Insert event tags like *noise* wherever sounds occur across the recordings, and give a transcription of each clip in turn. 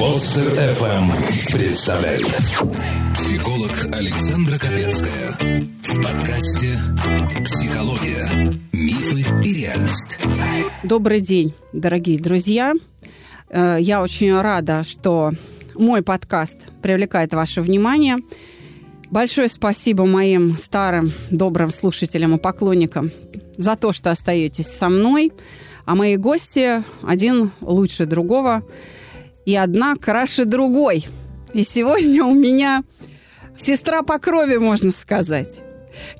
Подстер FM представляет Психолог Александра Капецкая В подкасте «Психология. Мифы и реальность» Добрый день, дорогие друзья. Э, Я очень рада, что мой подкаст привлекает ваше внимание. Большое спасибо моим старым добрым слушателям и поклонникам за то, что остаетесь со мной. А мои гости один лучше другого и одна краше другой. И сегодня у меня сестра по крови, можно сказать.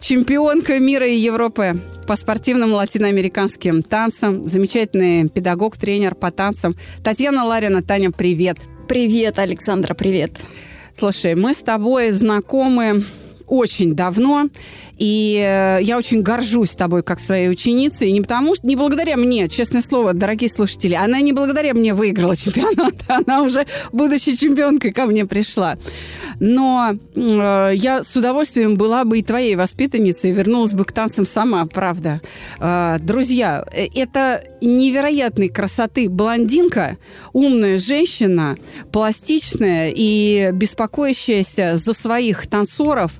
Чемпионка мира и Европы по спортивным латиноамериканским танцам, замечательный педагог, тренер по танцам. Татьяна Ларина. Таня, привет. Привет, Александра, привет. Слушай, мы с тобой знакомы очень давно, и э, я очень горжусь тобой как своей ученицей. И не потому что, не благодаря мне, честное слово, дорогие слушатели, она не благодаря мне выиграла чемпионат, *laughs* она уже, будучи чемпионкой, ко мне пришла. Но э, я с удовольствием была бы и твоей воспитанницей, вернулась бы к танцам сама, правда. Э, друзья, э, это невероятной красоты блондинка, умная женщина, пластичная и беспокоящаяся за своих танцоров,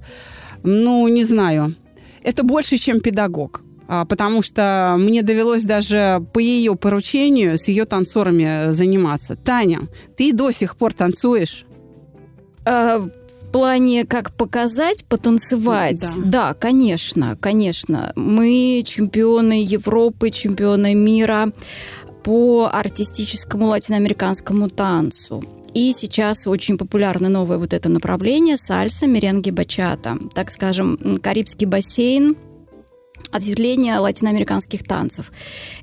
ну, не знаю, это больше, чем педагог. А, Потому что мне довелось даже по ее поручению с ее танцорами заниматься. Таня, ты до сих пор танцуешь? А, в плане как показать, потанцевать, Да. да. конечно, конечно. Мы чемпионы Европы, чемпионы мира по артистическому латиноамериканскому танцу. И сейчас очень популярно новое вот это направление сальса, меренги, бачата. Так скажем, Карибский бассейн, ответвление латиноамериканских танцев.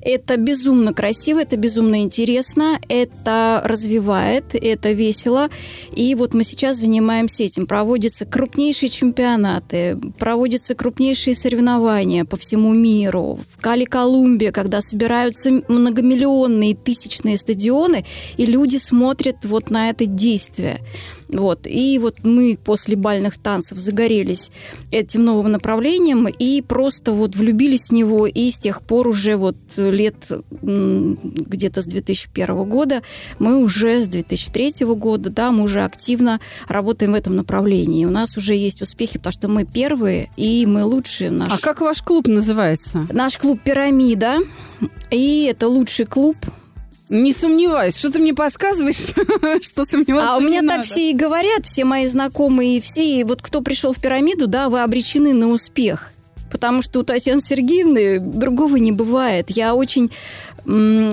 Это безумно красиво, это безумно интересно, это развивает, это весело. И вот мы сейчас занимаемся этим. Проводятся крупнейшие чемпионаты, проводятся крупнейшие соревнования по всему миру. В Кали-Колумбия, когда собираются многомиллионные, тысячные стадионы, и люди смотрят вот на это действие. Вот. И вот мы после бальных танцев загорелись этим новым направлением и просто вот влюбились в него. И с тех пор уже вот лет где-то с 2001 года мы уже с 2003 года, да, мы уже активно работаем в этом направлении. У нас уже есть успехи, потому что мы первые и мы лучшие. Наш, А как ваш клуб называется? наш клуб «Пирамида». И это лучший клуб Не сомневаюсь. Что ты мне подсказываешь, *laughs* что сомневаться А у меня так все и говорят, все мои знакомые, все, и вот кто пришел в пирамиду, да, вы обречены на успех. Потому что у Татьяны Сергеевны другого не бывает. Я очень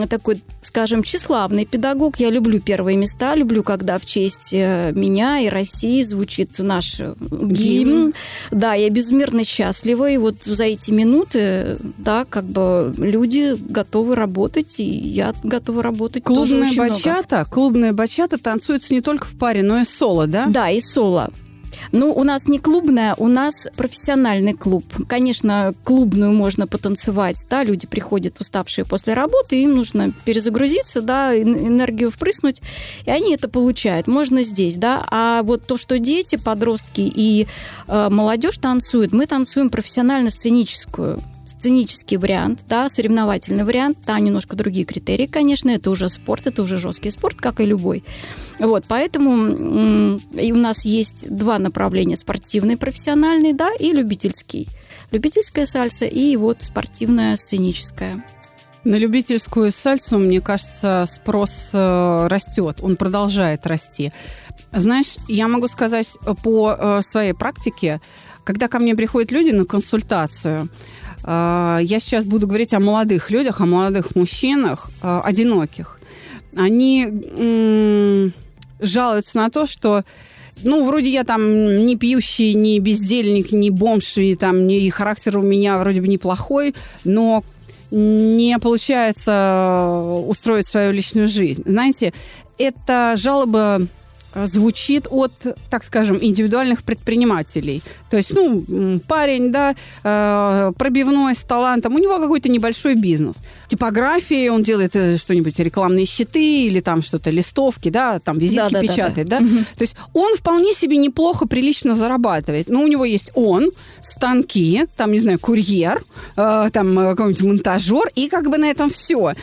такой, скажем, тщеславный педагог. Я люблю первые места, люблю, когда в честь э, меня и России звучит наш э, гимн. Гимн. Да, я безмерно счастлива. И вот за эти минуты, да, как бы люди готовы работать, и я готова работать Клубная очень много. бачата, клубная бачата танцуется не только в паре, но и соло, да? Да, и соло. Ну, у нас не клубная, у нас профессиональный клуб. Конечно, клубную можно потанцевать, да, люди приходят уставшие после работы, им нужно перезагрузиться, да, эн- энергию впрыснуть, и они это получают. Можно здесь, да. А вот то, что дети, подростки и э, молодежь танцуют, мы танцуем профессионально-сценическую сценический вариант, да, соревновательный вариант, там немножко другие критерии, конечно, это уже спорт, это уже жесткий спорт, как и любой. Вот, поэтому и у нас есть два направления, спортивный, профессиональный, да, и любительский. Любительская сальса и вот спортивная, сценическая. На любительскую сальсу, мне кажется, спрос э, растет, он продолжает расти. Знаешь, я могу сказать по э, своей практике, когда ко мне приходят люди на консультацию, э, я сейчас буду говорить о молодых людях, о молодых мужчинах, э, одиноких. Они жалуются на то, что ну, вроде я там не пьющий, не бездельник, не бомж, и там не, и характер у меня вроде бы неплохой, но не получается устроить свою личную жизнь. Знаете, это жалобы э, звучит от, так скажем, индивидуальных предпринимателей. То есть, ну, парень, да, э, пробивной с талантом, у него какой-то небольшой бизнес. Типографии, он делает э, что-нибудь, рекламные щиты или там что-то, листовки, да, там визитки да, да, печатает, да. да? Угу. То есть он вполне себе неплохо, прилично зарабатывает. Но у него есть он, станки, там, не знаю, курьер, э, там какой-нибудь монтажер, и как бы на этом все.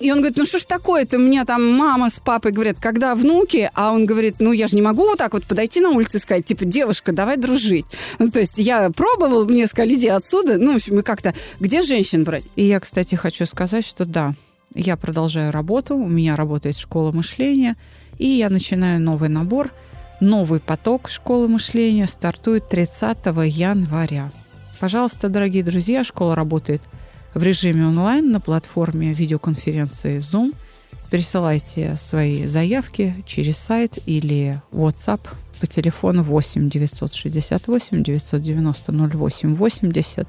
И он говорит, ну что ж такое-то, мне там мама с папой говорят, когда внуки, а он говорит, ну я же не могу вот так вот подойти на улицу и сказать, типа, девушка, давай дружить. Ну, то есть я пробовал, мне сказали, иди отсюда. Ну, в общем, мы как-то, где женщин брать? И я, кстати, хочу сказать, что да, я продолжаю работу, у меня работает школа мышления, и я начинаю новый набор. Новый поток школы мышления стартует 30 января. Пожалуйста, дорогие друзья, школа работает в режиме онлайн на платформе видеоконференции Zoom. Присылайте свои заявки через сайт или WhatsApp по телефону 8 968 990 08 80.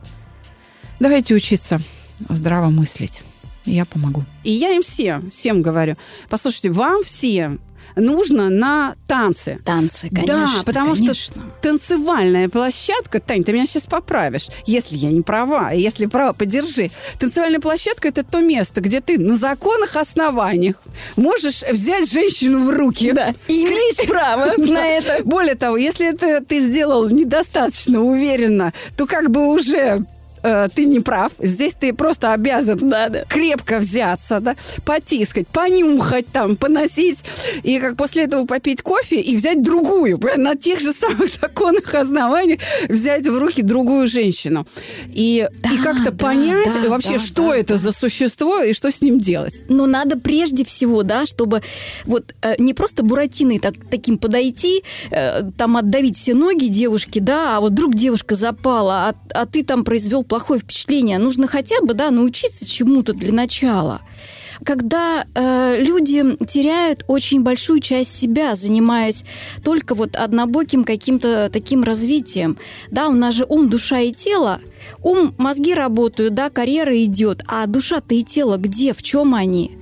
Давайте учиться здраво мыслить. Я помогу. И я им всем, всем говорю, послушайте, вам всем нужно на танцы. Танцы, конечно. Да, потому конечно. что танцевальная площадка, Тань, ты меня сейчас поправишь, если я не права, если права, подержи. Танцевальная площадка – это то место, где ты на законных основаниях можешь взять женщину в руки. Да, и имеешь *laughs* право на это. Более того, если это ты сделал недостаточно уверенно, то как бы уже э, ты не прав. Здесь ты просто обязан да, да. крепко взяться, да, потискать, понюхать там, поносить. И как после этого попить кофе и взять другую. На тех же самых *laughs* законных основаниях взять в руки другую женщину. И, да, и как-то да, понять да, вообще, да, что да, это да. за существо и что с ним делать. Но надо прежде всего, да, чтобы вот э, не просто буратиной так, таким подойти, э, там отдавить все ноги девушки, да, а вот вдруг девушка запала, а, а ты там произвел плохое впечатление. Нужно хотя бы да, научиться чему-то для начала когда э, люди теряют очень большую часть себя, занимаясь только вот однобоким каким-то таким развитием. Да, у нас же ум, душа и тело. Ум, мозги работают, да, карьера идет, а душа-то и тело где, в чем они?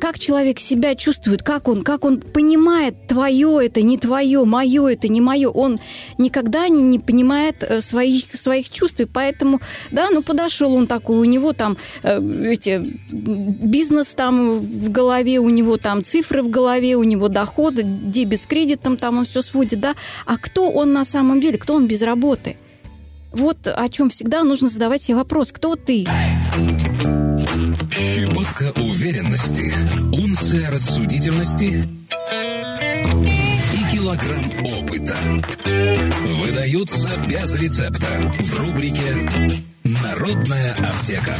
Как человек себя чувствует, как он, как он понимает, твое это не твое, мое это не мое. Он никогда не, не понимает э, своих, своих чувств. И поэтому, да, ну подошел он такой, у него там э, эти, бизнес там в голове, у него там цифры в голове, у него доходы, дебет с кредитом, там он все сводит, да. А кто он на самом деле, кто он без работы? Вот о чем всегда нужно задавать себе вопрос. Кто ты? Щепотка уверенности, унция рассудительности и килограмм опыта выдаются без рецепта в рубрике «Народная аптека».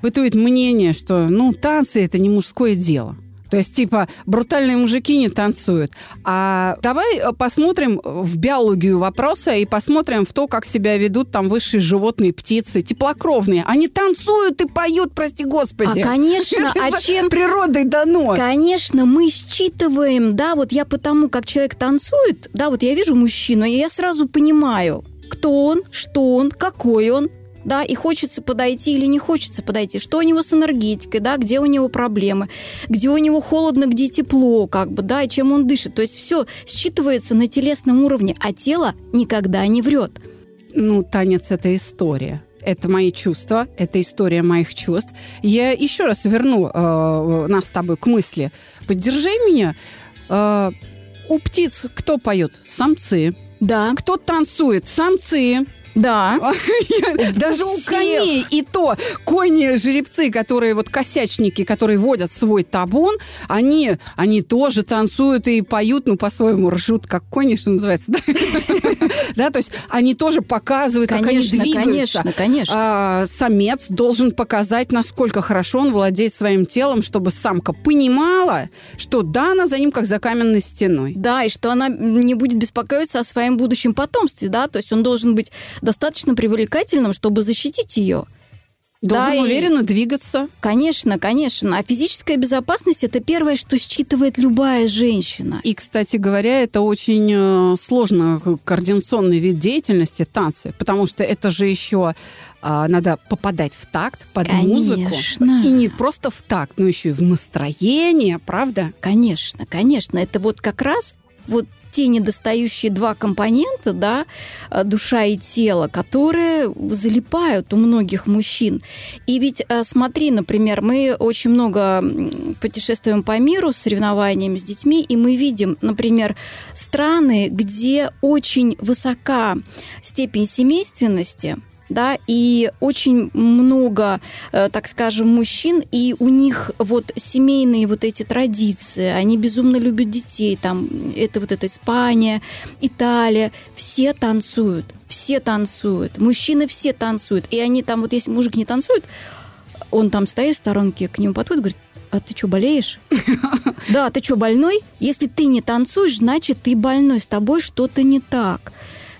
Бытует мнение, что ну танцы это не мужское дело – то есть, типа, брутальные мужики не танцуют. А давай э, посмотрим в биологию вопроса и посмотрим в то, как себя ведут там высшие животные, птицы, теплокровные. Они танцуют и поют, прости господи. А, конечно, а чем... Природой дано. Конечно, мы считываем, да, вот я потому, как человек танцует, да, вот я вижу мужчину, и я сразу понимаю, кто он, что он, какой он, да, и хочется подойти или не хочется подойти, что у него с энергетикой, да, где у него проблемы, где у него холодно, где тепло, как бы, да, и чем он дышит. То есть все считывается на телесном уровне, а тело никогда не врет. Ну, танец – это история это мои чувства, это история моих чувств. Я еще раз верну э, нас с тобой к мысли. Поддержи меня. Э, у птиц кто поет? Самцы. Да. Кто танцует? Самцы. Да. *laughs* Даже у коней и то кони, жеребцы, которые вот косячники, которые водят свой табун, они, они тоже танцуют и поют, ну, по-своему ржут, как кони, что называется, *laughs* да? да, то есть они тоже показывают, как они двигаются. Конечно, конечно. А, самец должен показать, насколько хорошо он владеет своим телом, чтобы самка понимала, что да, она за ним как за каменной стеной. Да, и что она не будет беспокоиться о своем будущем потомстве, да, то есть он должен быть достаточно привлекательным, чтобы защитить ее. Должен да, уверенно и... двигаться. Конечно, конечно. А физическая безопасность это первое, что считывает любая женщина. И, кстати говоря, это очень э, сложно координационный вид деятельности танцы, потому что это же еще а, надо попадать в такт под конечно. музыку. И не просто в такт, но еще и в настроение, правда? Конечно, конечно. Это вот как раз вот те недостающие два компонента, да, э, душа и тело, которые залипают у многих мужчин. И ведь э, смотри, например, мы очень много путешествуем по миру с соревнованиями с детьми, и мы видим, например, страны, где очень высока степень семейственности – да, и очень много, э, так скажем, мужчин, и у них вот семейные вот эти традиции, они безумно любят детей, там, это вот эта Испания, Италия, все танцуют, все танцуют, мужчины все танцуют, и они там, вот если мужик не танцует, он там стоит в сторонке, к нему подходит, говорит, а ты что, болеешь? *laughs* Да, ты что, больной? Если ты не танцуешь, значит, ты больной, с тобой что-то не так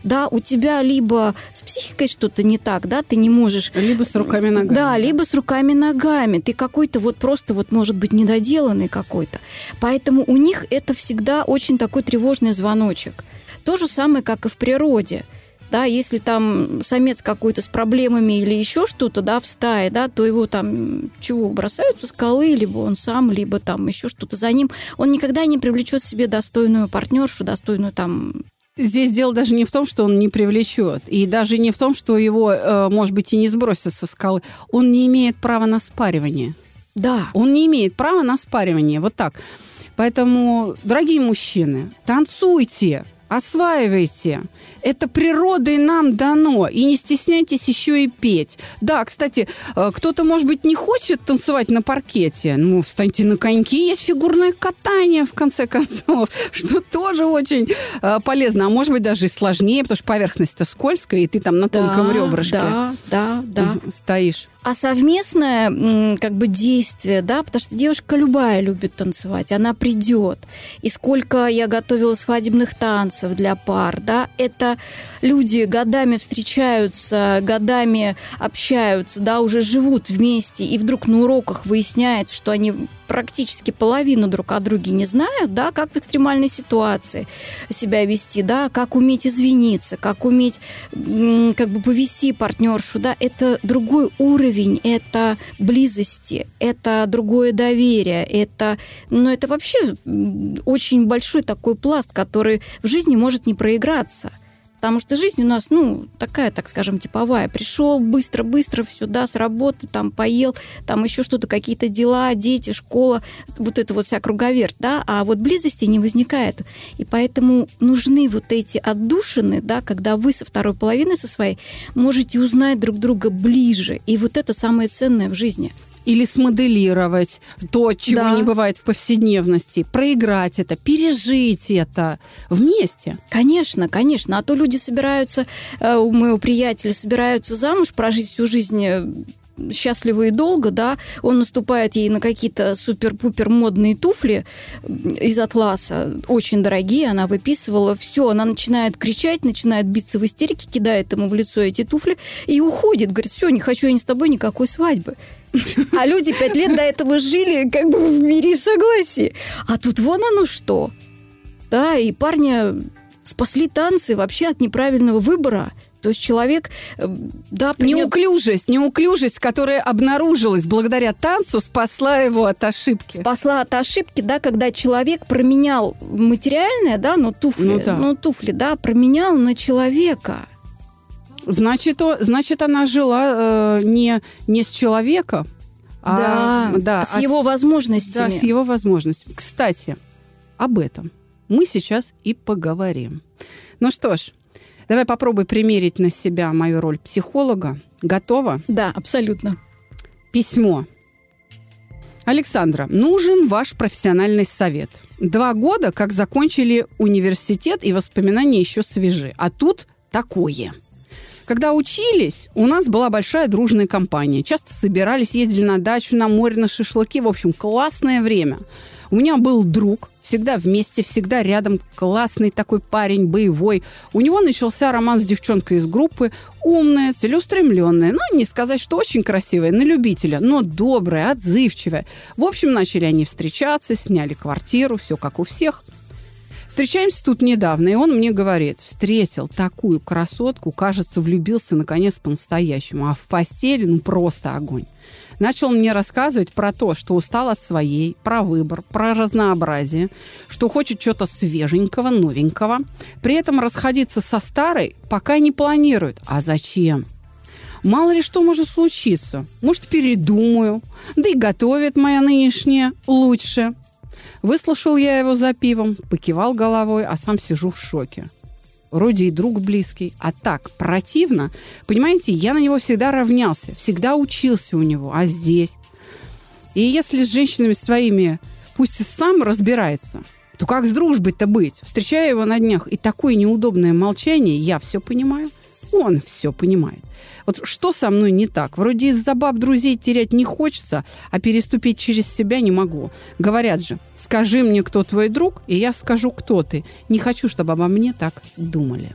да, у тебя либо с психикой что-то не так, да, ты не можешь... Либо с руками-ногами. Да, либо с руками-ногами. Ты какой-то вот просто вот, может быть, недоделанный какой-то. Поэтому у них это всегда очень такой тревожный звоночек. То же самое, как и в природе да, если там самец какой-то с проблемами или еще что-то, да, в стае, да, то его там чего, бросают со скалы, либо он сам, либо там еще что-то за ним. Он никогда не привлечет себе достойную партнершу, достойную там Здесь дело даже не в том, что он не привлечет, и даже не в том, что его, э, может быть, и не сбросят со скалы. Он не имеет права на спаривание. Да. Он не имеет права на спаривание. Вот так. Поэтому, дорогие мужчины, танцуйте, осваивайте. Это природой нам дано. И не стесняйтесь еще и петь. Да, кстати, э, кто-то, может быть, не хочет танцевать на паркете. Ну, встаньте на коньки. Есть фигурное катание, в конце концов, *laughs* что тоже очень э, полезно. А может быть, даже и сложнее, потому что поверхность-то скользкая, и ты там на тонком да, ребрышке да, да, да. стоишь. А совместное как бы действие, да, потому что девушка любая любит танцевать, она придет. И сколько я готовила свадебных танцев для пар, да, это люди годами встречаются, годами общаются, да, уже живут вместе, и вдруг на уроках выясняется, что они практически половину друг о друге не знают, да, как в экстремальной ситуации себя вести, да, как уметь извиниться, как уметь как бы повести партнершу, да, это другой уровень, это близости, это другое доверие, это, ну, это вообще очень большой такой пласт, который в жизни может не проиграться. Потому что жизнь у нас, ну, такая, так скажем, типовая. Пришел быстро-быстро, все, да, с работы, там, поел, там еще что-то, какие-то дела, дети, школа, вот это вот вся круговерть, да, а вот близости не возникает. И поэтому нужны вот эти отдушины, да, когда вы со второй половиной со своей можете узнать друг друга ближе. И вот это самое ценное в жизни – или смоделировать то, чего да. не бывает в повседневности, проиграть это, пережить это вместе. Конечно, конечно. А то люди собираются, э, у моего приятеля собираются замуж, прожить всю жизнь э, счастливо и долго, да, он наступает ей на какие-то супер-пупер модные туфли из атласа, очень дорогие, она выписывала, все, она начинает кричать, начинает биться в истерике, кидает ему в лицо эти туфли и уходит, говорит, все, не хочу я ни с тобой никакой свадьбы. А люди пять лет до этого жили как бы в мире и в согласии. А тут вон оно что. Да, и парня спасли танцы вообще от неправильного выбора. То есть человек, э, да, принес... Неуклюжесть, неуклюжесть, которая обнаружилась благодаря танцу, спасла его от ошибки. Спасла от ошибки, да, когда человек променял материальное, да, ну туфли, ну, да. ну туфли, да, променял на человека. Значит, значит она жила э, не, не с человеком, а, да, да, с а его с, возможностями. Да, с его возможностями. Кстати, об этом мы сейчас и поговорим. Ну что ж, давай попробуй примерить на себя мою роль психолога. Готова? Да, абсолютно. Письмо. Александра, нужен ваш профессиональный совет. Два года, как закончили университет, и воспоминания еще свежи. А тут такое – когда учились, у нас была большая дружная компания. Часто собирались, ездили на дачу, на море, на шашлыки. В общем, классное время. У меня был друг, всегда вместе, всегда рядом, классный такой парень, боевой. У него начался роман с девчонкой из группы, умная, целеустремленная. Ну, не сказать, что очень красивая, на любителя, но добрая, отзывчивая. В общем, начали они встречаться, сняли квартиру, все как у всех – Встречаемся тут недавно, и он мне говорит, встретил такую красотку, кажется, влюбился наконец по-настоящему, а в постели, ну, просто огонь. начал мне рассказывать про то, что устал от своей, про выбор, про разнообразие, что хочет что-то свеженького, новенького. При этом расходиться со старой пока не планирует. А зачем? Мало ли что может случиться. Может, передумаю. Да и готовит моя нынешняя лучше. Выслушал я его за пивом, покивал головой, а сам сижу в шоке. Вроде и друг близкий, а так противно. Понимаете, я на него всегда равнялся, всегда учился у него, а здесь... И если с женщинами своими пусть и сам разбирается, то как с дружбой-то быть? Встречаю его на днях, и такое неудобное молчание, я все понимаю, он все понимает. Вот что со мной не так? Вроде из-за баб друзей терять не хочется, а переступить через себя не могу. Говорят же, скажи мне, кто твой друг, и я скажу, кто ты. Не хочу, чтобы обо мне так думали.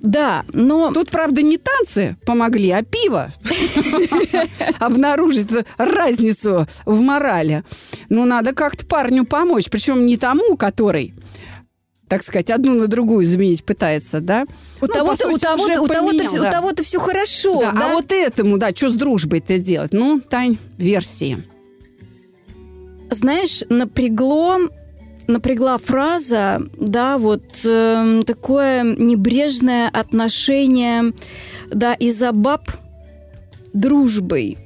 Да, но Тут, правда, не танцы помогли, а пиво. *laughs* Обнаружить разницу в морали. Ну, надо как-то парню помочь. Причем не тому, который так сказать, одну на другую заменить пытается, да? у Ну, того-то, по у сути, того-то, уже у того-то, поменял, всё- да. у того-то все хорошо, Да, да? А вот этому, да, что с дружбой-то делать? Ну, Тань, версии. знаешь, напрягло, напрягла фраза, да, вот эм, такое небрежное отношение, да, из-за баб дружбой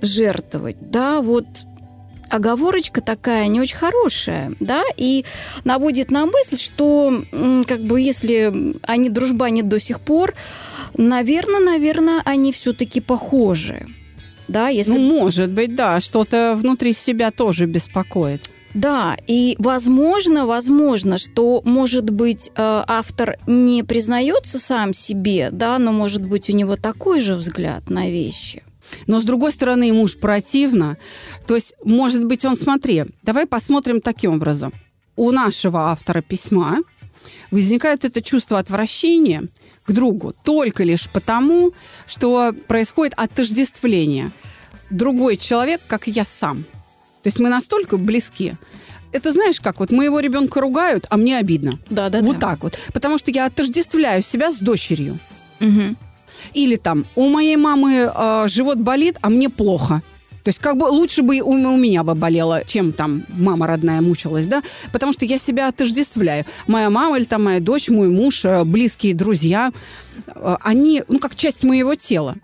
жертвовать, да, вот оговорочка такая не очень хорошая, да, и наводит на мысль, что как бы если они дружбанят до сих пор, наверное, наверное, они все-таки похожи. Да, если Ну, может быть, да, что-то внутри себя тоже беспокоит. Да, и возможно, возможно, что, может быть, э, автор не признается сам себе, да, но, может быть, у него такой же взгляд на вещи. Но, с другой стороны, ему ж противно. То есть, может быть, он, смотри, давай посмотрим таким образом. У нашего автора письма возникает это чувство отвращения к другу только лишь потому, что происходит отождествление. Другой человек, как я сам. То есть мы настолько близки. Это знаешь как, вот моего ребенка ругают, а мне обидно. Да, да, вот так вот. Потому что я отождествляю себя с дочерью. Мгм. Или там, у моей мамы э, живот болит, а мне плохо. То есть как бы лучше бы у, у меня бы болело, чем там мама родная мучилась, да? Потому что я себя отождествляю. Моя мама или там моя дочь, мой муж, э, близкие друзья, э, они, ну, как часть моего тела.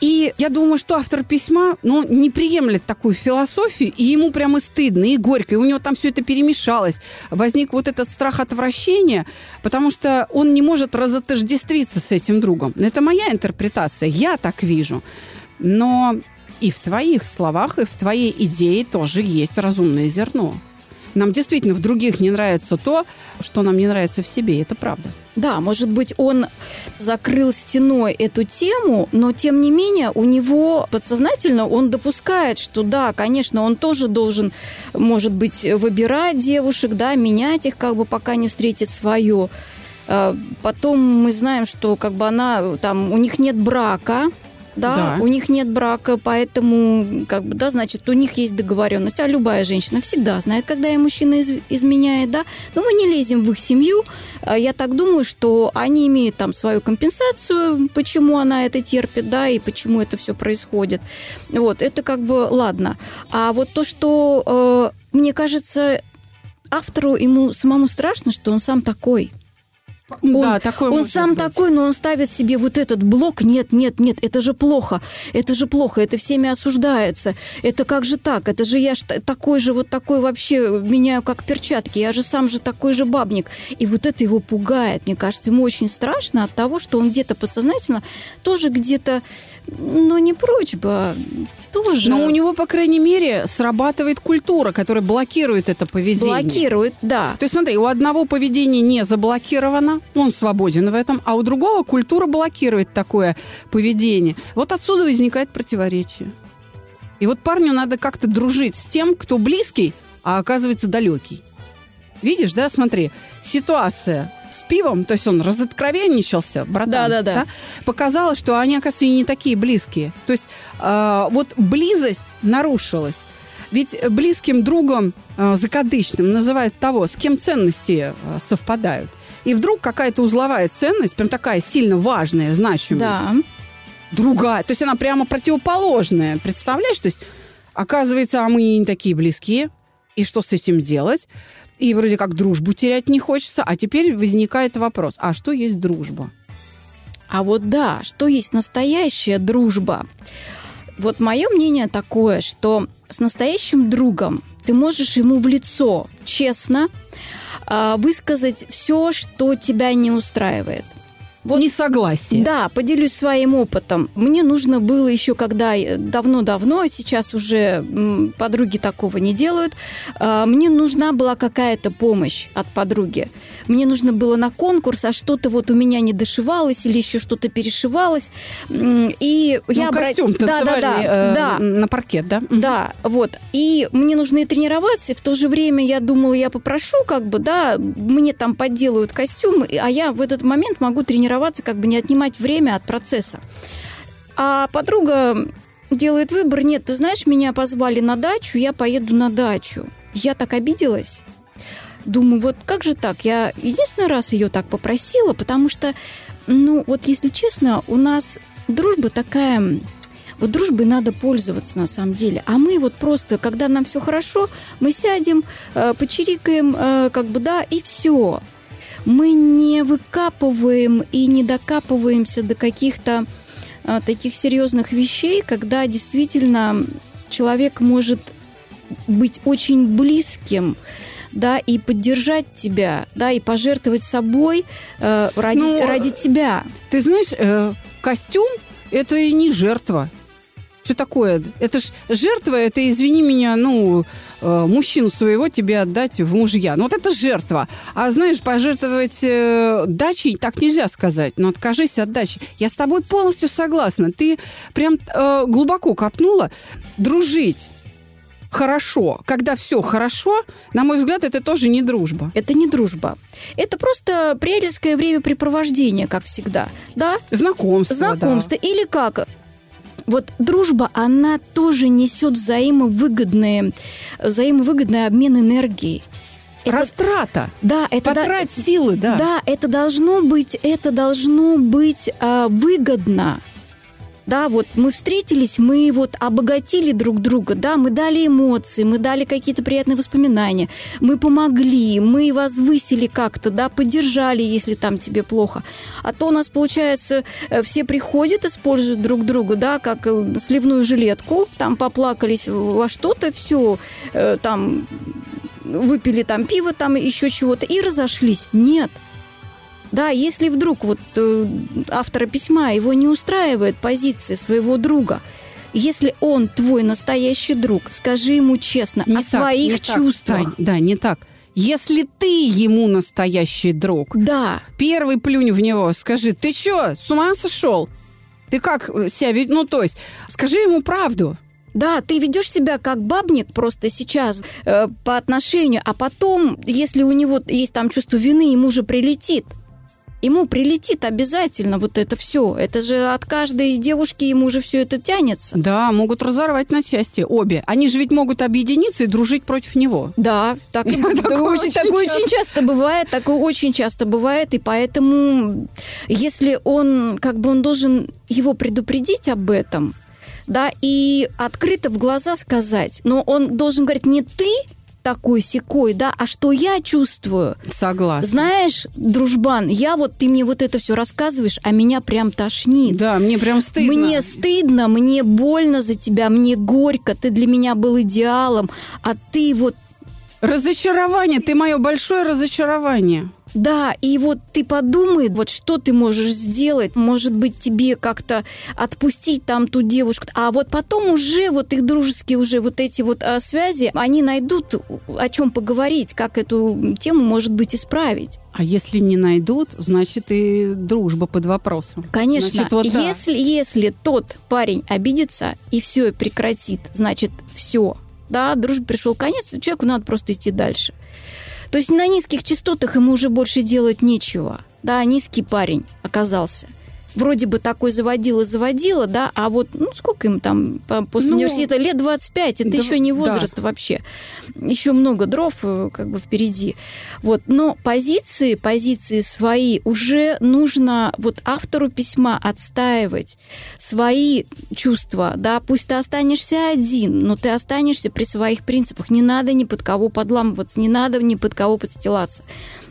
И я думаю, что автор письма, ну, не приемлет такую философию, и ему прямо стыдно, и горько, и у него там все это перемешалось. Возник вот этот страх отвращения, потому что он не может разотождествиться с этим другом. Это моя интерпретация, я так вижу. Но и в твоих словах, и в твоей идее тоже есть разумное зерно. Нам действительно в других не нравится то, что нам не нравится в себе, это правда. Да, может быть, он закрыл стеной эту тему, но тем не менее у него подсознательно он допускает, что да, конечно, он тоже должен, может быть, выбирать девушек, да, менять их, как бы пока не встретит свое. Э, Потом мы знаем, что как бы она там у них нет брака, да, Да. у них нет брака, поэтому, как бы, да, значит, у них есть договоренность. А любая женщина всегда знает, когда ей мужчина из- изменяет, да. Но мы не лезем в их семью. А Я так думаю, что они имеют там свою компенсацию, почему она это терпит, да, и почему это все происходит. Вот, это как бы ладно. А вот то, что, э, мне кажется, автору ему самому страшно, что он сам такой. Он- да, такой Он сам быть. такой, но он ставит себе вот этот блок. Нет, нет, нет, это же плохо. Это же плохо, это всеми осуждается. Это как же так? Это же я ж та- такой же, вот такой вообще меняю как перчатки. Я же сам же такой же бабник. И вот это его пугает. Мне кажется, ему очень страшно от того, что он где-то подсознательно тоже где-то, ну, не прочь бы, а тоже Но у него, по крайней мере, срабатывает культура, которая блокирует это поведение. блокирует, да. То есть, смотри, у одного поведение не заблокировано, он свободен в этом, а у другого культура блокирует такое поведение. Вот отсюда возникает противоречие. И вот парню надо как-то дружить с тем, кто близкий, а оказывается далекий. Видишь, да, смотри, ситуация с пивом, то есть он разоткровенничался, братан. Да-да-да. да, Показалось, что они, оказывается, не такие близкие. То есть э, вот близость нарушилась. Ведь близким другом э, закадычным называют того, с кем ценности э, совпадают. И вдруг какая-то узловая ценность, прям такая сильно важная, значимая, Да. другая. То есть она прямо противоположная. Представляешь? То есть, оказывается, а мы не такие близкие. И что с этим делать? И вроде как дружбу терять не хочется. А теперь возникает вопрос, а что есть дружба? А вот да, что есть настоящая дружба? Вот мое мнение такое, что с настоящим другом ты можешь ему в лицо честно высказать все, что тебя не устраивает. Вот. Несогласие. Да, поделюсь своим опытом. Мне нужно было еще, когда я- давно-давно, сейчас уже подруги такого не делают, а, мне нужна была какая-то помощь от подруги. Мне нужно было на конкурс, а что-то вот у меня не дошивалось или еще что-то перешивалось. И Ну, я костюм да, да, танцевали да, э, да. на паркет, да? Да, вот. И мне нужно и тренироваться, и в то же время я думала, я попрошу, как бы, да, мне там подделают костюм, а я в этот момент могу тренироваться, как бы не отнимать время от процесса. А подруга делает выбор, нет, ты знаешь, меня позвали на дачу, я поеду на дачу. Я так обиделась. Думаю, вот как же так? Я единственный раз ее так попросила, потому что, ну, вот если честно, у нас дружба такая, вот дружбой надо пользоваться на самом деле. А мы вот просто, когда нам все хорошо, мы сядем, э, почирикаем, э, как бы, да, и все. Мы не выкапываем и не докапываемся до каких-то э, таких серьезных вещей, когда действительно человек может быть очень близким, да, и поддержать тебя, да, и пожертвовать собой э, ради, Ну, ради тебя. Ты знаешь, э, костюм – это и не жертва. Что такое? Это ж жертва, это, извини меня, ну, э, мужчину своего тебе отдать в мужья. Ну, вот это жертва. А знаешь, пожертвовать э, дачей так нельзя сказать. Ну, откажись от дачи. Я с тобой полностью согласна. Ты прям э, глубоко копнула. Дружить хорошо, когда все хорошо, на мой взгляд, это тоже не дружба. Это не дружба. Это просто приятельское времяпрепровождение, как всегда. Да, Знакомство. да. знакомство. Или как? Вот дружба, она тоже несет взаимовыгодные, взаимовыгодный обмен энергией. Это- Растрата. да, это да- Потрать силы, да. Да, это должно быть, это должно быть а, выгодно. Да, вот мы встретились, мы вот обогатили друг друга, да, мы дали эмоции, мы дали какие-то приятные воспоминания, мы помогли, мы возвысили как-то, да, поддержали, если там тебе плохо. А то у нас, получается, э, все приходят, используют друг друга, да, как э, сливную жилетку, там поплакались во что-то, все, там выпили там пиво, там еще чего-то, и разошлись. Нет. Да, если вдруг вот э, автора письма его не устраивает позиция своего друга, если он твой настоящий друг, скажи ему честно Не о так, своих не так, чувствах. Тань, да, не так. Если ты ему настоящий друг, Да, первый плюнь в него, скажи, ты что, с ума сошел? Ты как э, себя ведь, ну то есть, скажи ему правду. да, ты ведешь себя как бабник просто сейчас э, по отношению, а потом, если у него есть там чувство вины, ему же прилетит. Ему прилетит обязательно вот это все. Это же от каждой девушки ему же все это тянется. Да, могут разорвать на части обе. Они же ведь могут объединиться и дружить против него. Да, так, *laughs* Такое очень, часто. очень часто бывает, такое очень часто бывает, и поэтому, если он, как бы он должен его предупредить об этом, да, и открыто в глаза сказать, но он должен говорить не ты такой секой, да, а что я чувствую. Согласна. Знаешь, дружбан, я вот, ты мне вот это все рассказываешь, а меня прям тошнит. Да, мне прям стыдно. Мне стыдно, мне больно за тебя, мне горько, ты для меня был идеалом, а ты вот Разочарование, ты мое большое разочарование. Да, и вот ты подумай, вот что ты можешь сделать. Может быть, тебе как-то отпустить там ту девушку. А вот потом уже вот их дружеские уже вот эти вот а, связи, они найдут о чем поговорить, как эту тему, может быть, исправить. А если не найдут, значит и дружба под вопросом. Конечно. Значит, вот если, если тот парень обидится и все прекратит, значит все. Да, дружбе пришел конец, человеку надо просто идти дальше. То есть на низких частотах ему уже больше делать нечего. Да, низкий парень оказался вроде бы такой заводила-заводила, да, а вот, ну, сколько им там после ну, университета? Лет 25, это да, еще не возраст да. вообще. Еще много дров э, как бы впереди. Вот, но позиции, позиции свои уже нужно вот автору письма отстаивать. Свои чувства, да, пусть ты останешься один, но ты останешься при своих принципах. Не надо ни под кого подламываться, не надо ни под кого подстилаться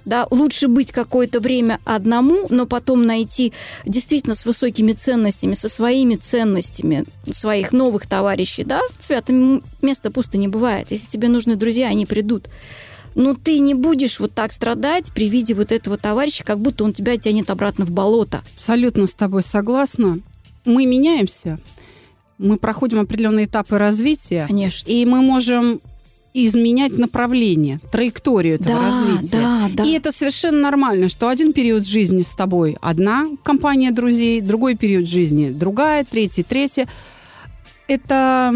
да, лучше быть какое-то время одному, но потом найти действительно с высокими ценностями, со своими ценностями своих новых товарищей, да, святое место пусто не бывает. Если тебе нужны друзья, они придут. Но ты не будешь вот так страдать при виде вот этого товарища, как будто он тебя тянет обратно в болото. Абсолютно с тобой согласна. Мы меняемся, мы проходим определенные этапы развития. Конечно. И мы можем изменять направление, траекторию этого да, развития. Да, да. И это совершенно нормально, что один период жизни с тобой одна компания друзей, другой период жизни другая, третий, третья. Это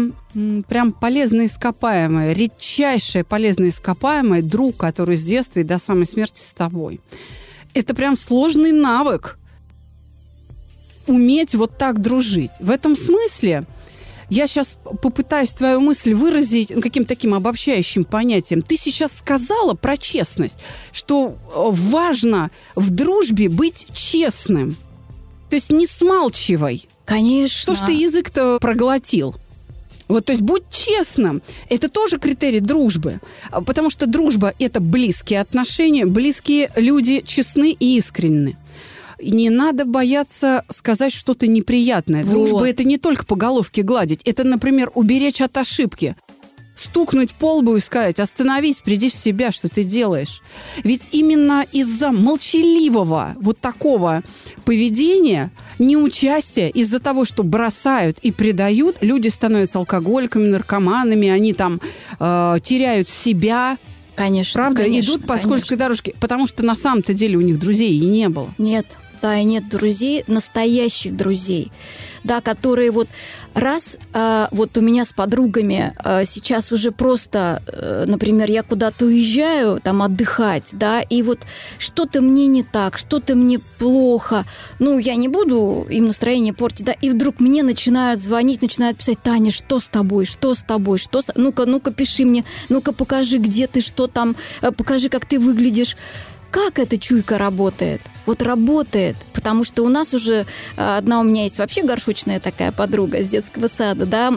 прям полезное ископаемое, редчайшее полезное ископаемое друг, который с детства и до самой смерти с тобой. Это прям сложный навык уметь вот так дружить. В этом смысле я сейчас попытаюсь твою мысль выразить каким-то таким обобщающим понятием. Ты сейчас сказала про честность, что э, важно в дружбе быть честным. То есть не смалчивай. Конечно. Что ж ты язык-то проглотил? Вот, то есть будь честным. Это тоже критерий дружбы. А, потому что дружба – это близкие отношения, близкие люди честны и искренны не надо бояться сказать что-то неприятное. Вот. Дружба это не только по головке гладить. Это, например, уберечь от ошибки стукнуть по лбу и сказать, остановись, приди в себя, что ты делаешь. Ведь именно из-за молчаливого вот такого поведения, неучастия, из-за того, что бросают и предают, люди становятся алкоголиками, наркоманами, они там э, теряют себя, Конечно. Правда, конечно, идут по конечно. скользкой дорожке, потому что на самом-то деле у них друзей и не было. Нет, да, и нет друзей, настоящих друзей, да, которые вот раз, э, вот у меня с подругами э, сейчас уже просто, э, например, я куда-то уезжаю там отдыхать, да, и вот что-то мне не так, что-то мне плохо, ну, я не буду им настроение портить, да, и вдруг мне начинают звонить, начинают писать, Таня, что с тобой, что с тобой, что с... Ну-ка, ну-ка, пиши мне, ну-ка, покажи, где ты, что там, э, покажи, как ты выглядишь. Как эта чуйка работает? Вот работает, потому что у нас уже э, одна у меня есть вообще горшочная такая подруга с детского сада, да,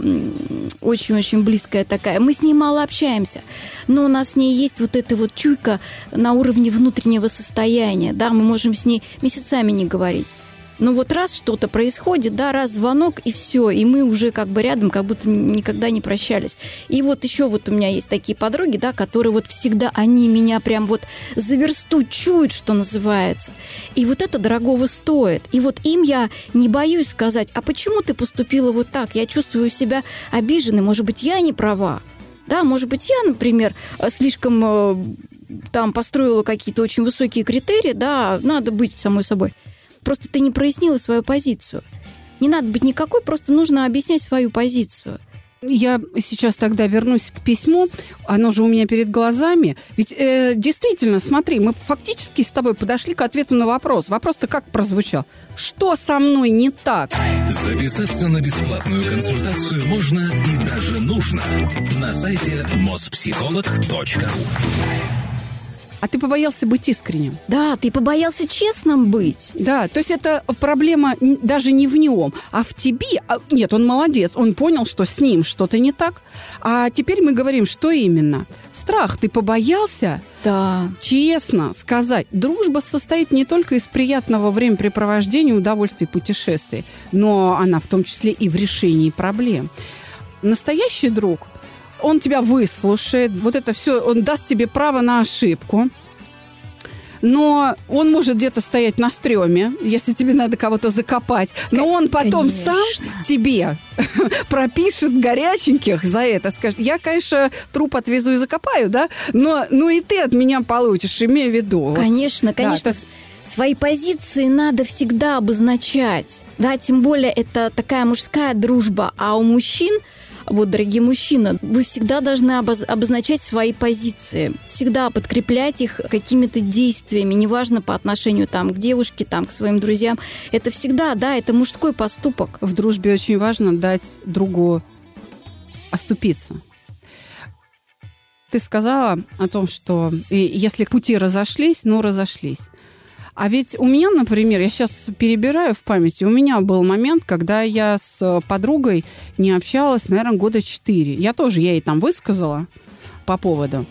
очень-очень близкая такая. Мы с ней мало общаемся, но у нас с ней есть вот эта вот чуйка на уровне внутреннего состояния, да, мы можем с ней месяцами не говорить. Но вот раз что-то происходит, да, раз звонок, и все, и мы уже как бы рядом, как будто никогда не прощались. И вот еще вот у меня есть такие подруги, да, которые вот всегда, они меня прям вот за версту чуют, что называется. И вот это дорогого стоит. И вот им я не боюсь сказать, а почему ты поступила вот так? Я чувствую себя обиженной, может быть, я не права. Да, может быть, я, например, слишком э, там построила какие-то очень высокие критерии, да, надо быть самой собой. Просто ты не прояснила свою позицию. Не надо быть никакой, просто нужно объяснять свою позицию. Я сейчас тогда вернусь к письму. Оно же у меня перед глазами. Ведь э, действительно, смотри, мы фактически с тобой подошли к ответу на вопрос. Вопрос-то как прозвучал? Что со мной не так? Записаться на бесплатную консультацию можно и даже нужно на сайте mospsycholog.ru а ты побоялся быть искренним. Да, ты побоялся честным быть. Да, то есть это проблема даже не в нем, а в тебе. А, нет, он молодец, он понял, что с ним что-то не так. А теперь мы говорим, что именно? Страх. Ты побоялся? Да. Честно сказать, дружба состоит не только из приятного времяпрепровождения, удовольствий, путешествий, но она в том числе и в решении проблем. Настоящий друг – он тебя выслушает, вот это все, он даст тебе право на ошибку. но он может где-то стоять на стреме, если тебе надо кого-то закопать, но он потом Конечно. сам тебе *laughs* пропишет горяченьких за это, скажет, я, конечно, труп отвезу и закопаю, да, но ну и ты от меня получишь, имея в виду. Конечно, конечно. с- Свои позиции надо всегда обозначать. Да, тем более это такая мужская дружба. А у мужчин, вот, дорогие мужчины, вы всегда должны обоз- обозначать свои позиции. Всегда подкреплять их какими-то действиями, неважно по отношению там, к девушке, там, к своим друзьям. Это всегда, да, это мужской поступок. В дружбе очень важно дать другу оступиться. Ты сказала о том, что если пути разошлись, ну разошлись. А ведь у меня, например, я сейчас перебираю в памяти, у меня был момент, когда я с э, подругой не общалась, наверное, года четыре. Я тоже ей там высказала по поводу.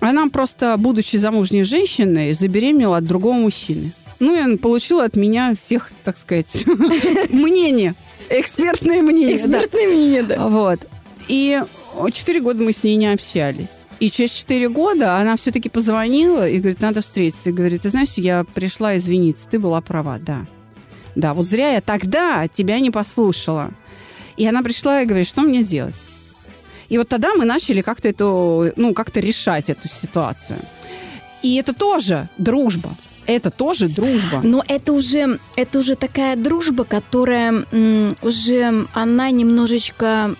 Она просто, будучи замужней женщиной, забеременела от другого мужчины. Ну, и она получила от меня всех, так сказать, *laughs* мнение, экспертное мнение. да. мнение, да. Вот. И четыре года мы с ней не общались. И через четыре года она все-таки позвонила и говорит, надо встретиться. И говорит, ты знаешь, я пришла извиниться, ты была права, да. Да, вот зря я тогда тебя не послушала. И она пришла и говорит, что мне сделать? И вот тогда мы начали как-то эту, ну, как-то решать эту ситуацию. И это тоже дружба. Это тоже дружба. Но это уже, это уже такая дружба, которая уже она немножечко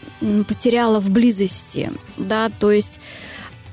потеряла в близости, да, то есть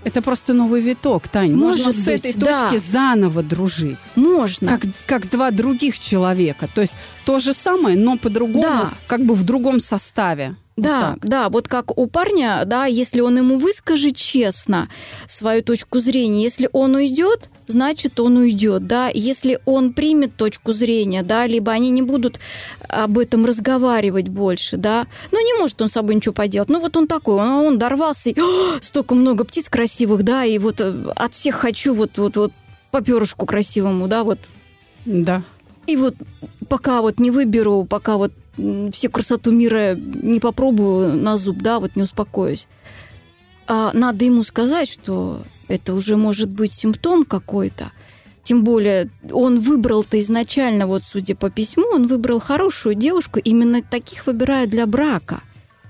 Это просто новый виток, Тань. Можно с этой да. точки заново дружить. можно. как, как два других человека. То есть то же самое, но по-другому, Да. как бы в другом составе. Вот Да, так. да, вот как у парня, да, если он ему выскажет честно свою точку зрения, если он уйдет, значит он уйдет, да, если он примет точку зрения, да, либо они не будут об этом разговаривать больше, да, ну не может он с собой ничего поделать, ну вот он такой, он, он дорвался, и, «О, столько много птиц красивых, да, и вот э, от всех хочу вот вот вот по перышку красивому, да, вот Да. и вот пока вот не выберу, пока вот всю красоту мира не попробую на зуб, да, вот не успокоюсь. А надо ему сказать, что это уже может быть симптом какой-то. Тем более он выбрал-то изначально, вот судя по письму, он выбрал хорошую девушку, именно таких выбирают для брака.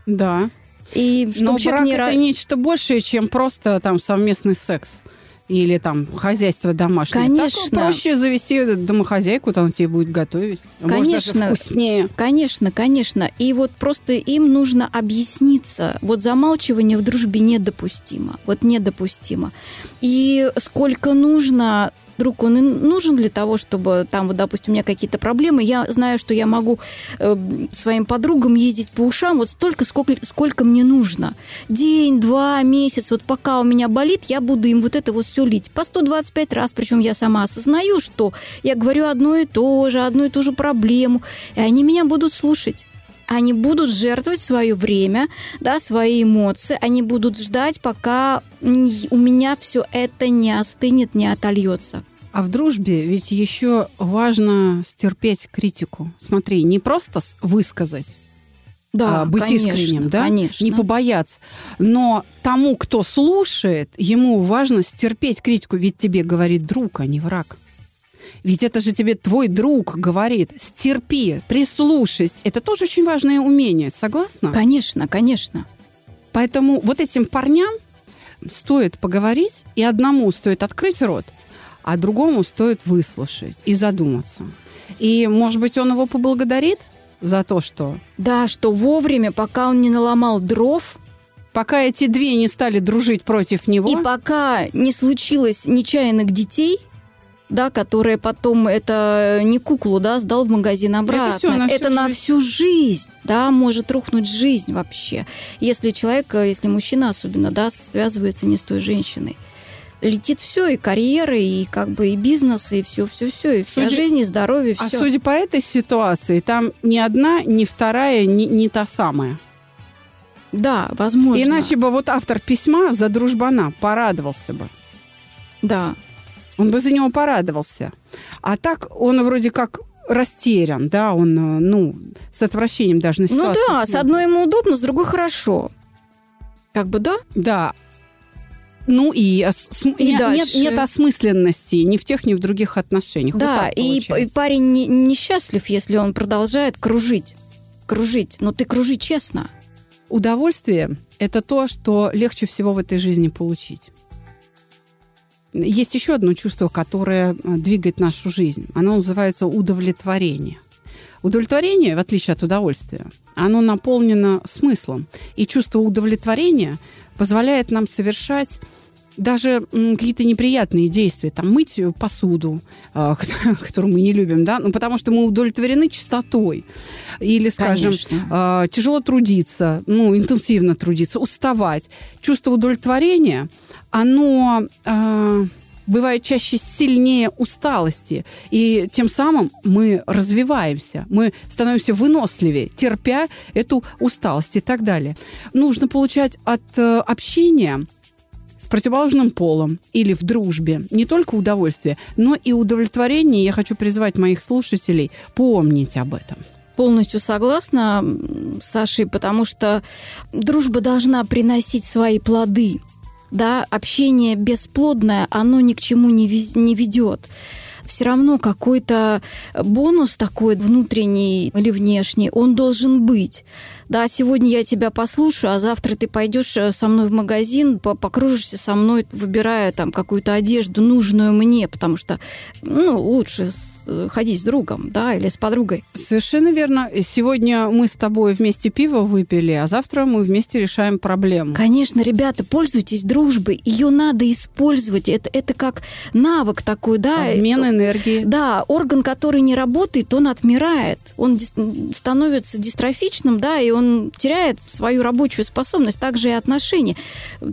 Да. И Но брак не это нечто большее, чем просто там совместный секс. Или там хозяйство домашнее. Конечно. Так проще завести домохозяйку, там тебе будет готовить. А Может, даже Конечно. вкуснее. Конечно, конечно. И вот просто им нужно объясниться. Вот замалчивание в дружбе недопустимо. Вот недопустимо. И сколько нужно друг, он и нужен для того, чтобы там, вот, допустим, у меня какие-то проблемы, я знаю, что я могу э, своим подругам ездить по ушам вот столько, сколько, сколько мне нужно. День, два, месяц, вот пока у меня болит, я буду им вот это вот все лить. По 125 раз, причем я сама осознаю, что я говорю одно и то же, одну и ту же проблему, и они меня будут слушать. Они будут жертвовать свое время, да, свои эмоции. Они будут ждать, пока у меня все это не остынет, не отольется. А в дружбе ведь еще важно стерпеть критику. Смотри, не просто высказать, а, быть конечно, искренним, да? Конечно. Не побояться. Но тому, кто слушает, ему важно стерпеть критику, ведь тебе говорит друг, а не враг. Ведь это же тебе твой друг говорит. Стерпи, прислушайся. Это тоже очень важное умение. Согласна? Конечно, конечно. Поэтому вот этим парням стоит поговорить, и одному стоит открыть рот, а другому стоит выслушать и задуматься. И, может быть, он его поблагодарит за то, что Да, что вовремя, пока он не наломал дров, пока эти две не стали дружить против него, и пока не случилось нечаянных детей, да, которые потом это не куклу, да, сдал в магазин обратно. всё на всю Это на всю жизнь, да, может рухнуть жизнь вообще. Если человек, э, если мужчина особенно, да, связывается не с той женщиной. Летит все, и карьера, и как бы и бизнес, и все, все, все, и вся Судя- жизнь, и здоровье, а все. судя по этой ситуации, там ни одна, ни вторая, ни, ни та самая. Да, возможно. Иначе бы вот автор письма за дружбана порадовался бы. Да, Он бы за него порадовался. А так он вроде как растерян, да, он, э, ну, с отвращением даже на Ну ситуацию да, с одной ему удобно, с другой хорошо. Как бы да? Да. Ну и, И не- нет, нет осмысленности ни в тех, ни в других отношениях. Вот Да, так и, и парень не- несчастлив, если он продолжает кружить. Кружить. Но ты кружи честно. Удовольствие – это то, что легче всего в этой жизни получить. Есть еще одно чувство, которое э, двигает нашу жизнь. Оно называется удовлетворение. Удовлетворение, в отличие от удовольствия, оно наполнено смыслом. И чувство удовлетворения позволяет нам совершать даже какие-то неприятные действия, там мыть посуду, э, *laughs* которую мы не любим, да, ну потому что мы удовлетворены чистотой, или, скажем, Конечно. э, тяжело трудиться, ну интенсивно трудиться, уставать. Чувство удовлетворения, оно э, бывает чаще сильнее усталости, и тем самым мы развиваемся, мы становимся выносливее, терпя эту усталость и так далее. Нужно получать от э, общения с противоположным полом или в дружбе не только удовольствие, но и удовлетворение. Я хочу призвать моих слушателей помнить об этом. Полностью согласна с потому что дружба должна приносить свои плоды. Да, общение бесплодное, оно ни к чему не, не ведет. Все равно какой-то бонус такой внутренний или внешний, он должен быть. Да, сегодня я тебя послушаю, а завтра ты пойдешь э, со мной в магазин, по- покружишься со мной, выбирая там какую-то одежду нужную мне, потому что ну, лучше э, ходить с другом, да, или с подругой. Совершенно верно. Сегодня мы с тобой вместе пиво выпили, а завтра мы вместе решаем проблему. Конечно, ребята, пользуйтесь дружбой. Ее надо использовать. Это, это как навык такой, да. Обмен Это- энергии. Да, орган, который не работает, он отмирает. Он становится дистрофичным, да, и он теряет свою рабочую способность. Также и отношения.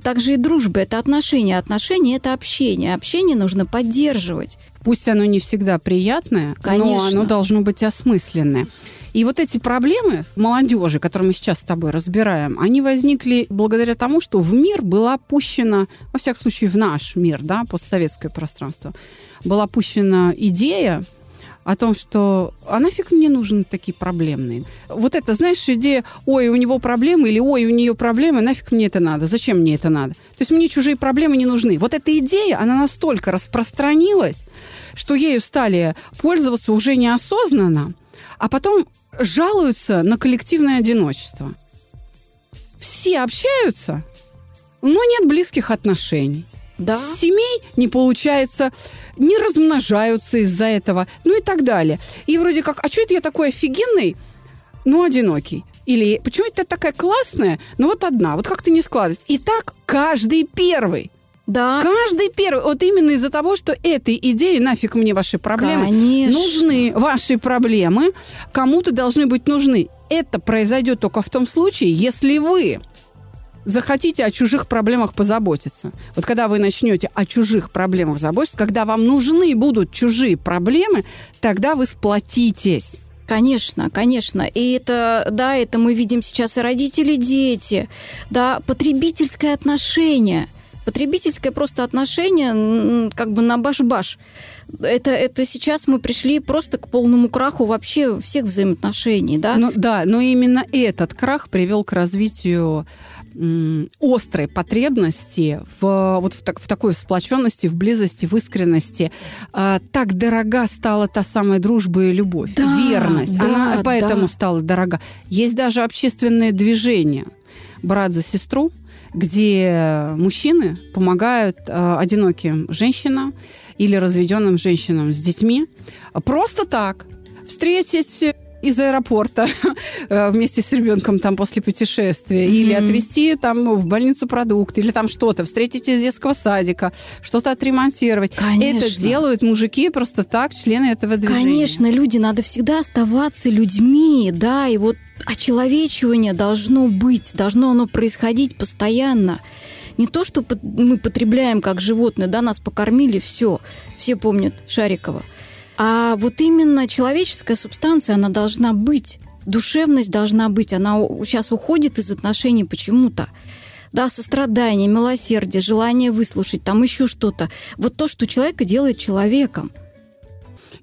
Также и дружба – это отношения. Отношения – это общение. Общение нужно поддерживать. Пусть оно не всегда приятное, но Конечно. оно должно быть осмысленное. И вот эти проблемы молодежи, которые мы сейчас с тобой разбираем, они возникли благодаря тому, что в мир была пущена, во всяком случае в наш мир, да, постсоветское пространство, была пущена идея о том, что а нафиг мне нужны такие проблемные. Вот это, знаешь, идея, ой, у него проблемы, или ой, у нее проблемы, нафиг мне это надо, зачем мне это надо? То есть мне чужие проблемы не нужны. Вот эта идея, она настолько распространилась, что ею стали пользоваться уже неосознанно, а потом жалуются на коллективное одиночество. Все общаются, но нет близких отношений. Да? Семей не получается, не размножаются из-за этого, ну и так далее. И вроде как, а что это я такой офигенный, но одинокий? Или почему это такая классная, но вот одна, вот как-то не складывается. И так каждый первый. Да. Каждый первый. Вот именно из-за того, что этой идеей нафиг мне ваши проблемы. Конечно. Нужны ваши проблемы, кому-то должны быть нужны. Это произойдет только в том случае, если вы захотите о чужих проблемах позаботиться. Вот когда вы начнете о чужих проблемах заботиться, когда вам нужны будут чужие проблемы, тогда вы сплотитесь. Конечно, конечно. И это, да, это мы видим сейчас и родители, и дети. Да, потребительское отношение. Потребительское просто отношение как бы на баш-баш. Это, это сейчас мы пришли просто к полному краху вообще всех взаимоотношений, да? Ну, да, но именно этот крах привел к развитию острой потребности в, вот в, так- в такой сплоченности, в близости, в искренности. А, так дорога стала та самая дружба и любовь, Да, верность. да, Она поэтому да. стала дорога. Есть даже общественное движение «Брат за сестру», где мужчины помогают э, одиноким женщинам или разведенным женщинам с детьми просто так встретить из аэропорта *laughs* э, вместе с ребенком там после путешествия, или Мгм. отвезти там в больницу продукт, или там что-то, встретить из детского садика, что-то отремонтировать. Конечно. Это делают мужики просто так, члены этого движения. Конечно, люди, надо всегда оставаться людьми, да, и вот очеловечивание должно быть, должно оно происходить постоянно. Не то, что мы потребляем как животные, да, нас покормили, все, все помнят Шарикова. А вот именно человеческая субстанция, она должна быть, душевность должна быть, она сейчас уходит из отношений почему-то. Да, сострадание, милосердие, желание выслушать, там еще что-то. Вот то, что человека делает человеком.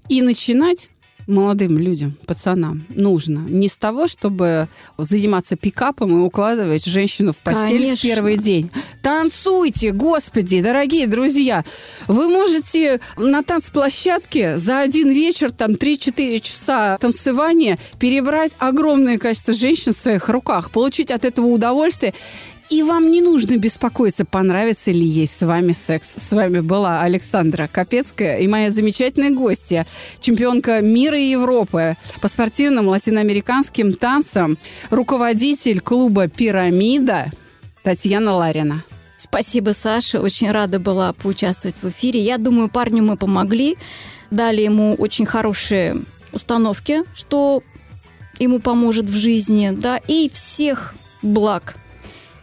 И начинать молодым людям, пацанам нужно? Не с того, чтобы заниматься пикапом и укладывать женщину в постель Конечно. в первый день. Танцуйте, господи, дорогие друзья. Вы можете на танцплощадке за один вечер, там 3-4 часа танцевания перебрать огромное количество женщин в своих руках, получить от этого удовольствие и вам не нужно беспокоиться, понравится ли ей с вами секс. С вами была Александра Капецкая и моя замечательная гостья, чемпионка мира и Европы по спортивным латиноамериканским танцам, руководитель клуба «Пирамида» Татьяна Ларина. Спасибо, Саша. Очень рада была поучаствовать в эфире. Я думаю, парню мы помогли. Дали ему очень хорошие установки, что ему поможет в жизни. Да, и всех благ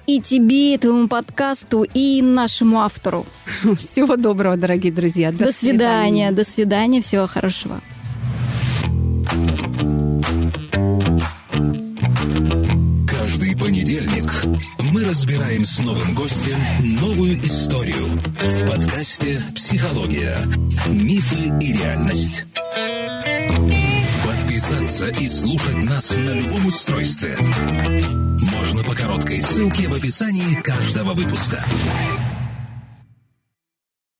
и тебе, и твоему подкасту, и нашему автору. *laughs* Всего доброго, дорогие друзья. До, До свидания. свидания. До свидания. Всего хорошего. Каждый понедельник мы разбираем с новым гостем новую историю в подкасте «Психология. Мифы и реальность». Подписаться и слушать нас на любом устройстве можно по короткой ссылке в описании каждого выпуска.